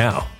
now.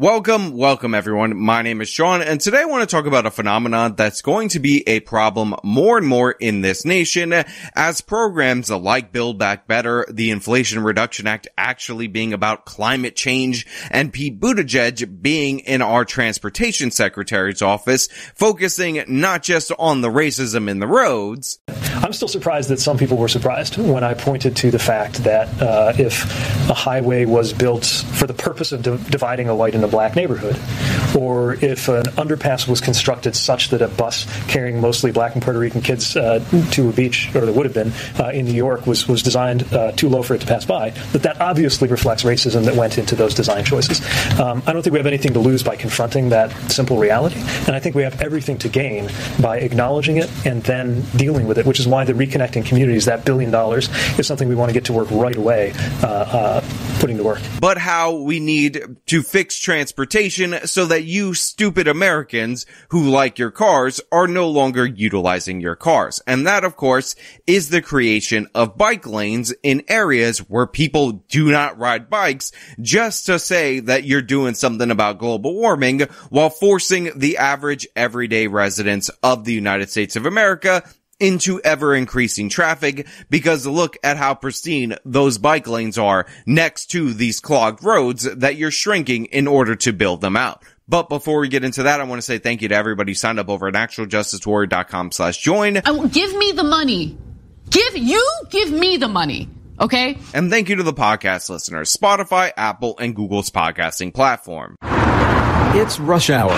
Welcome, welcome everyone. My name is Sean and today I want to talk about a phenomenon that's going to be a problem more and more in this nation as programs like Build Back Better, the Inflation Reduction Act actually being about climate change and Pete Buttigieg being in our transportation secretary's office focusing not just on the racism in the roads. I'm still surprised that some people were surprised when I pointed to the fact that uh, if a highway was built for the purpose of di- dividing a white and a black neighborhood, or if an underpass was constructed such that a bus carrying mostly black and Puerto Rican kids uh, to a beach, or that would have been uh, in New York, was was designed uh, too low for it to pass by, that that obviously reflects racism that went into those design choices. Um, I don't think we have anything to lose by confronting that simple reality, and I think we have everything to gain by acknowledging it and then dealing with it, which is why the reconnecting communities, that billion dollars, is something we want to get to work right away, uh, uh, putting to work. But how we need to fix transportation so that you stupid Americans who like your cars are no longer utilizing your cars. And that, of course, is the creation of bike lanes in areas where people do not ride bikes just to say that you're doing something about global warming while forcing the average everyday residents of the United States of America into ever increasing traffic because look at how pristine those bike lanes are next to these clogged roads that you're shrinking in order to build them out. But before we get into that, I want to say thank you to everybody who signed up over at actualjusticewarrior.com slash join. I, give me the money. Give, you give me the money. Okay? And thank you to the podcast listeners, Spotify, Apple, and Google's podcasting platform. It's rush hour.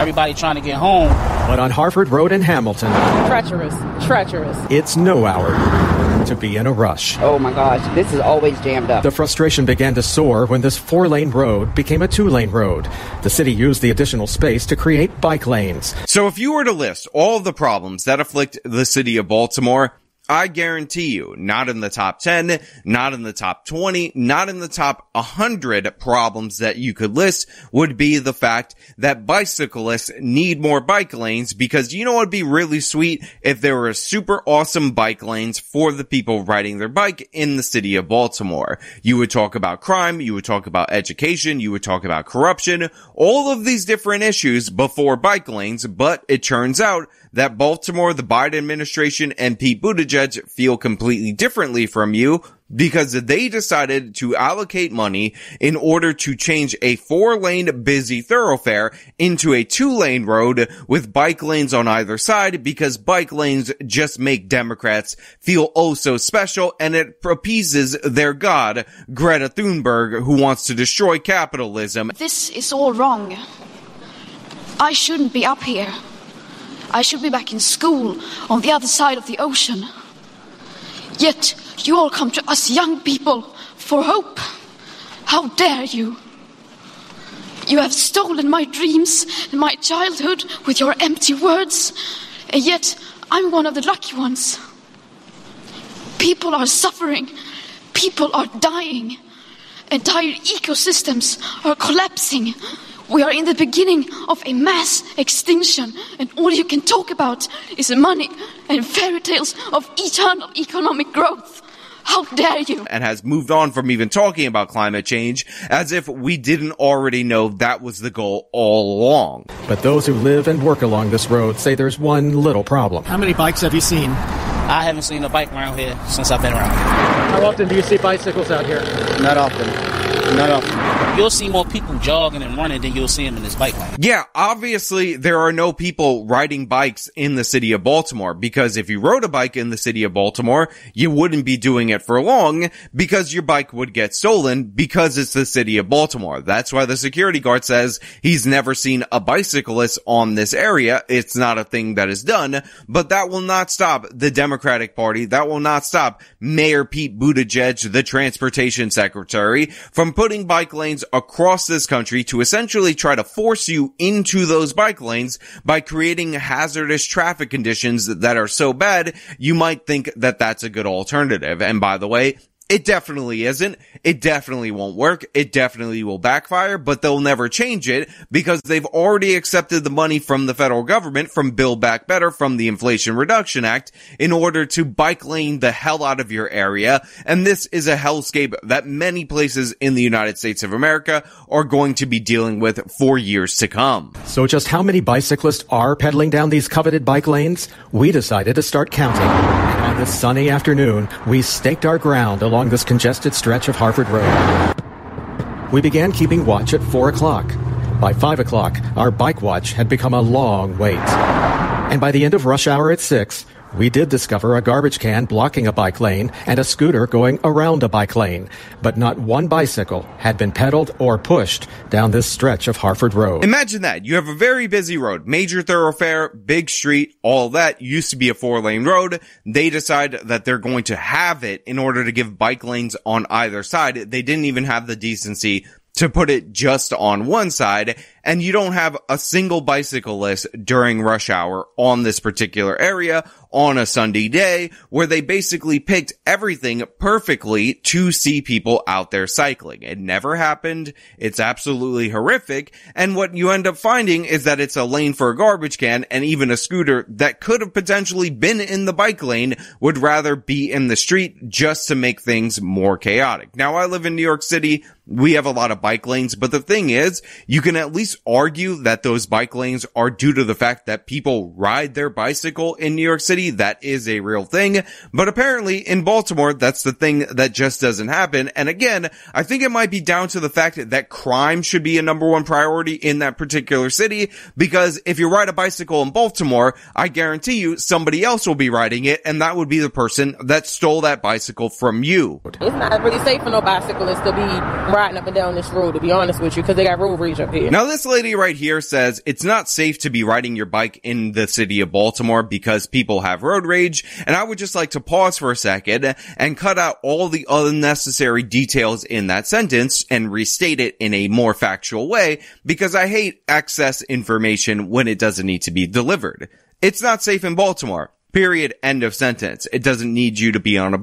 Everybody trying to get home. But on Harford Road in Hamilton, treacherous, treacherous. It's no hour to be in a rush. Oh my gosh, this is always jammed up. The frustration began to soar when this four lane road became a two lane road. The city used the additional space to create bike lanes. So if you were to list all of the problems that afflict the city of Baltimore, I guarantee you, not in the top 10, not in the top 20, not in the top 100 problems that you could list would be the fact that bicyclists need more bike lanes because you know what would be really sweet if there were super awesome bike lanes for the people riding their bike in the city of Baltimore. You would talk about crime, you would talk about education, you would talk about corruption, all of these different issues before bike lanes, but it turns out that Baltimore, the Biden administration, and Pete Buttigieg feel completely differently from you because they decided to allocate money in order to change a four lane busy thoroughfare into a two lane road with bike lanes on either side because bike lanes just make Democrats feel oh so special and it appeases their god, Greta Thunberg, who wants to destroy capitalism. This is all wrong. I shouldn't be up here. I should be back in school on the other side of the ocean. Yet you all come to us young people for hope. How dare you? You have stolen my dreams and my childhood with your empty words, and yet I'm one of the lucky ones. People are suffering, people are dying, entire ecosystems are collapsing. We are in the beginning of a mass extinction, and all you can talk about is money and fairy tales of eternal economic growth. How dare you? And has moved on from even talking about climate change as if we didn't already know that was the goal all along. But those who live and work along this road say there's one little problem. How many bikes have you seen? I haven't seen a bike around here since I've been around. How often do you see bicycles out here? Not often. Not often. You'll see more people jogging and running than you'll see them in this bike lane. Yeah, obviously there are no people riding bikes in the city of Baltimore because if you rode a bike in the city of Baltimore, you wouldn't be doing it for long because your bike would get stolen because it's the city of Baltimore. That's why the security guard says he's never seen a bicyclist on this area. It's not a thing that is done, but that will not stop the Democratic Party. That will not stop Mayor Pete Buttigieg, the transportation secretary, from putting bike lanes across this country to essentially try to force you into those bike lanes by creating hazardous traffic conditions that are so bad, you might think that that's a good alternative. And by the way, it definitely isn't. It definitely won't work. It definitely will backfire, but they'll never change it because they've already accepted the money from the federal government from Build Back Better from the Inflation Reduction Act in order to bike lane the hell out of your area. And this is a hellscape that many places in the United States of America are going to be dealing with for years to come. So just how many bicyclists are pedaling down these coveted bike lanes? We decided to start counting. This sunny afternoon, we staked our ground along this congested stretch of Harford Road. We began keeping watch at 4 o'clock. By 5 o'clock, our bike watch had become a long wait. And by the end of rush hour at 6, we did discover a garbage can blocking a bike lane and a scooter going around a bike lane, but not one bicycle had been pedaled or pushed down this stretch of Harford Road. Imagine that. You have a very busy road, major thoroughfare, big street, all that used to be a four lane road. They decide that they're going to have it in order to give bike lanes on either side. They didn't even have the decency to put it just on one side and you don't have a single bicyclist during rush hour on this particular area on a Sunday day where they basically picked everything perfectly to see people out there cycling. It never happened. It's absolutely horrific. And what you end up finding is that it's a lane for a garbage can and even a scooter that could have potentially been in the bike lane would rather be in the street just to make things more chaotic. Now I live in New York City. We have a lot of bike lanes, but the thing is, you can at least argue that those bike lanes are due to the fact that people ride their bicycle in New York City. That is a real thing. But apparently in Baltimore, that's the thing that just doesn't happen. And again, I think it might be down to the fact that crime should be a number one priority in that particular city. Because if you ride a bicycle in Baltimore, I guarantee you somebody else will be riding it. And that would be the person that stole that bicycle from you. It's not really safe for no bicyclists to be riding up and down this road, to be honest with you, because they got road rage up here. Now this lady right here says it's not safe to be riding your bike in the city of Baltimore because people have road rage. And I would just like to pause for a second and cut out all the unnecessary details in that sentence and restate it in a more factual way because I hate excess information when it doesn't need to be delivered. It's not safe in Baltimore. Period. End of sentence. It doesn't need you to be on a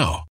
now.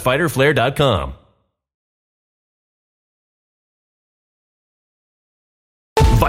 www.fighterflare.com.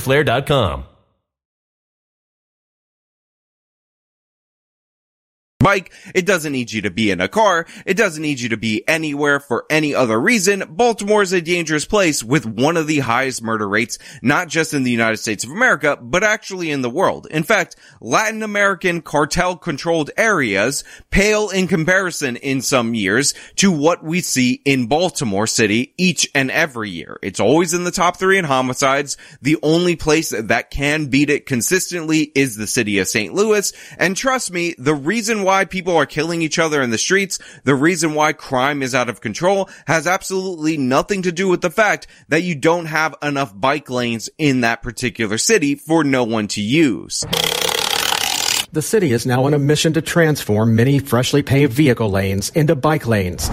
Flare.com. bike. It doesn't need you to be in a car. It doesn't need you to be anywhere for any other reason. Baltimore is a dangerous place with one of the highest murder rates, not just in the United States of America, but actually in the world. In fact, Latin American cartel controlled areas pale in comparison in some years to what we see in Baltimore City each and every year. It's always in the top three in homicides. The only place that can beat it consistently is the city of St. Louis. And trust me, the reason why why people are killing each other in the streets, the reason why crime is out of control has absolutely nothing to do with the fact that you don't have enough bike lanes in that particular city for no one to use. The city is now on a mission to transform many freshly paved vehicle lanes into bike lanes.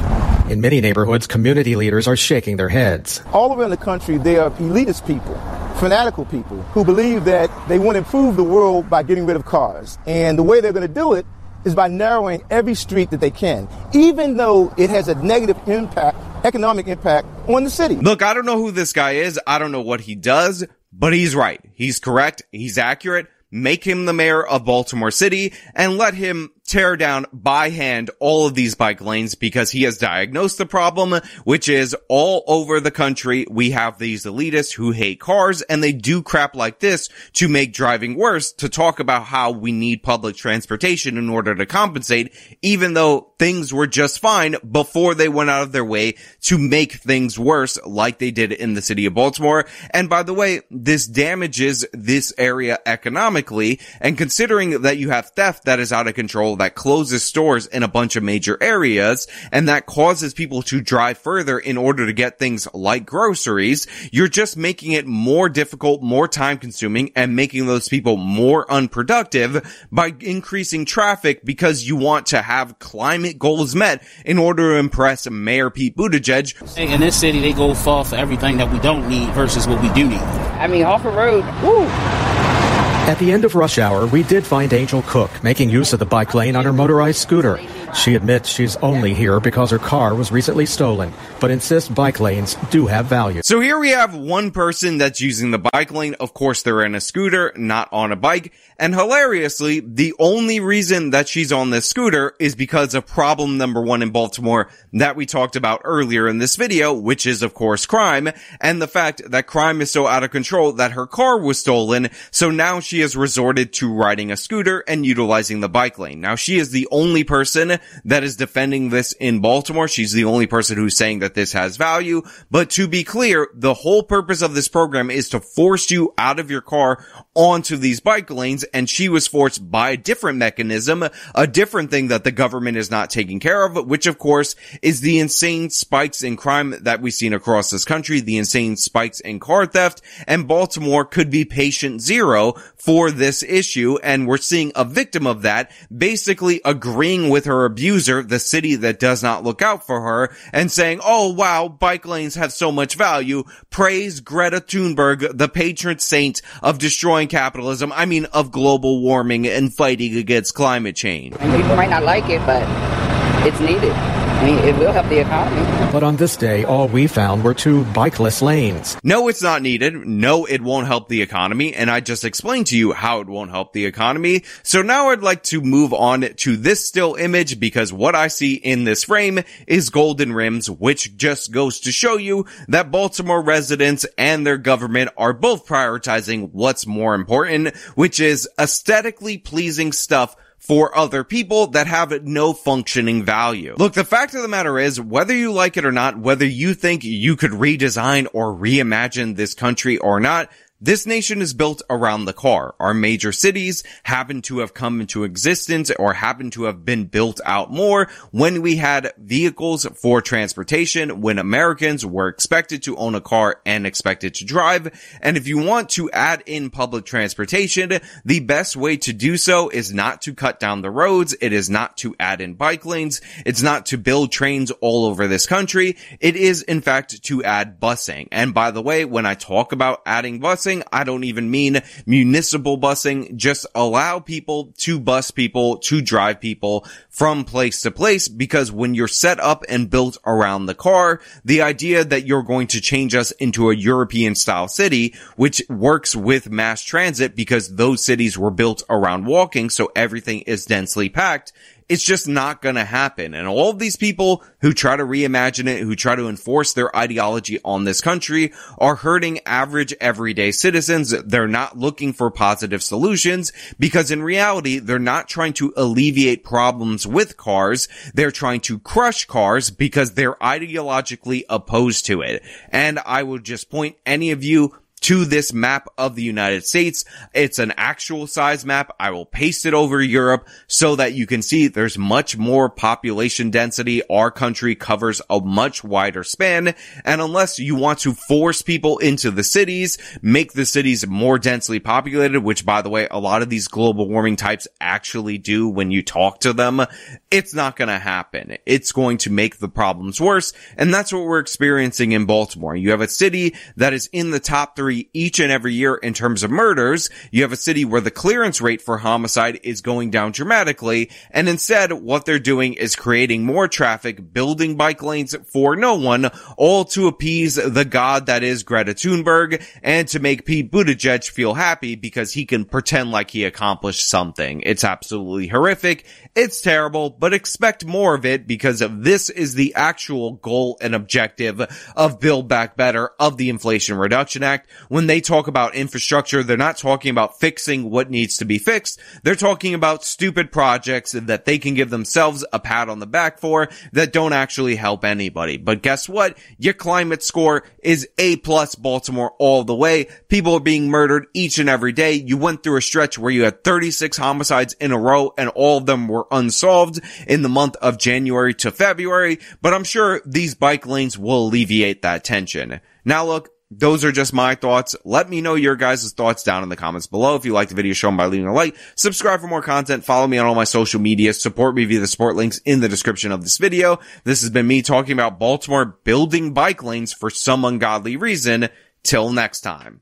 In many neighborhoods, community leaders are shaking their heads. All around the country, there are elitist people, fanatical people who believe that they want to improve the world by getting rid of cars. And the way they're going to do it is by narrowing every street that they can, even though it has a negative impact, economic impact on the city. Look, I don't know who this guy is. I don't know what he does, but he's right. He's correct. He's accurate. Make him the mayor of Baltimore City and let him tear down by hand all of these bike lanes because he has diagnosed the problem, which is all over the country. We have these elitists who hate cars and they do crap like this to make driving worse to talk about how we need public transportation in order to compensate, even though things were just fine before they went out of their way to make things worse like they did in the city of Baltimore. And by the way, this damages this area economically and considering that you have theft that is out of control that closes stores in a bunch of major areas and that causes people to drive further in order to get things like groceries, you're just making it more difficult, more time consuming and making those people more unproductive by increasing traffic because you want to have climate goals met in order to impress Mayor Pete Buttigieg. Hey, In this city, they go far for everything that we don't need versus what we do need. I mean, off the road, woo. At the end of rush hour, we did find Angel Cook making use of the bike lane on her motorized scooter. She admits she's only here because her car was recently stolen, but insists bike lanes do have value. So here we have one person that's using the bike lane. Of course, they're in a scooter, not on a bike. And hilariously, the only reason that she's on this scooter is because of problem number one in Baltimore that we talked about earlier in this video, which is of course crime and the fact that crime is so out of control that her car was stolen. So now she has resorted to riding a scooter and utilizing the bike lane. Now she is the only person that is defending this in Baltimore. She's the only person who's saying that this has value. But to be clear, the whole purpose of this program is to force you out of your car onto these bike lanes. And she was forced by a different mechanism, a different thing that the government is not taking care of, which of course is the insane spikes in crime that we've seen across this country, the insane spikes in car theft. And Baltimore could be patient zero for this issue. And we're seeing a victim of that basically agreeing with her abuser, the city that does not look out for her and saying, Oh wow, bike lanes have so much value. Praise Greta Thunberg, the patron saint of destroying capitalism. I mean, of global warming and fighting against climate change. And people might not like it, but it's needed. I mean, it will help the economy. But on this day, all we found were two bikeless lanes. No, it's not needed. No, it won't help the economy. And I just explained to you how it won't help the economy. So now I'd like to move on to this still image because what I see in this frame is golden rims, which just goes to show you that Baltimore residents and their government are both prioritizing what's more important, which is aesthetically pleasing stuff for other people that have no functioning value. Look, the fact of the matter is, whether you like it or not, whether you think you could redesign or reimagine this country or not, this nation is built around the car. Our major cities happen to have come into existence or happen to have been built out more when we had vehicles for transportation, when Americans were expected to own a car and expected to drive. And if you want to add in public transportation, the best way to do so is not to cut down the roads. It is not to add in bike lanes. It's not to build trains all over this country. It is in fact to add busing. And by the way, when I talk about adding busing, busing, I don't even mean municipal busing. Just allow people to bus people, to drive people from place to place because when you're set up and built around the car, the idea that you're going to change us into a European style city, which works with mass transit because those cities were built around walking. So everything is densely packed it's just not going to happen. And all of these people who try to reimagine it, who try to enforce their ideology on this country are hurting average everyday citizens. They're not looking for positive solutions because in reality, they're not trying to alleviate problems with cars. They're trying to crush cars because they're ideologically opposed to it. And I would just point any of you to this map of the United States. It's an actual size map. I will paste it over Europe so that you can see there's much more population density. Our country covers a much wider span. And unless you want to force people into the cities, make the cities more densely populated, which by the way, a lot of these global warming types actually do when you talk to them, it's not going to happen. It's going to make the problems worse. And that's what we're experiencing in Baltimore. You have a city that is in the top three each and every year in terms of murders. You have a city where the clearance rate for homicide is going down dramatically. And instead, what they're doing is creating more traffic, building bike lanes for no one, all to appease the god that is Greta Thunberg and to make Pete Buttigieg feel happy because he can pretend like he accomplished something. It's absolutely horrific. It's terrible, but expect more of it because this is the actual goal and objective of Build Back Better of the Inflation Reduction Act, when they talk about infrastructure, they're not talking about fixing what needs to be fixed. They're talking about stupid projects that they can give themselves a pat on the back for that don't actually help anybody. But guess what? Your climate score is A plus Baltimore all the way. People are being murdered each and every day. You went through a stretch where you had 36 homicides in a row and all of them were unsolved in the month of January to February. But I'm sure these bike lanes will alleviate that tension. Now look, those are just my thoughts. Let me know your guys' thoughts down in the comments below. If you like the video, show them by leaving a like. Subscribe for more content. Follow me on all my social media. Support me via the support links in the description of this video. This has been me talking about Baltimore building bike lanes for some ungodly reason. Till next time.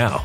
now.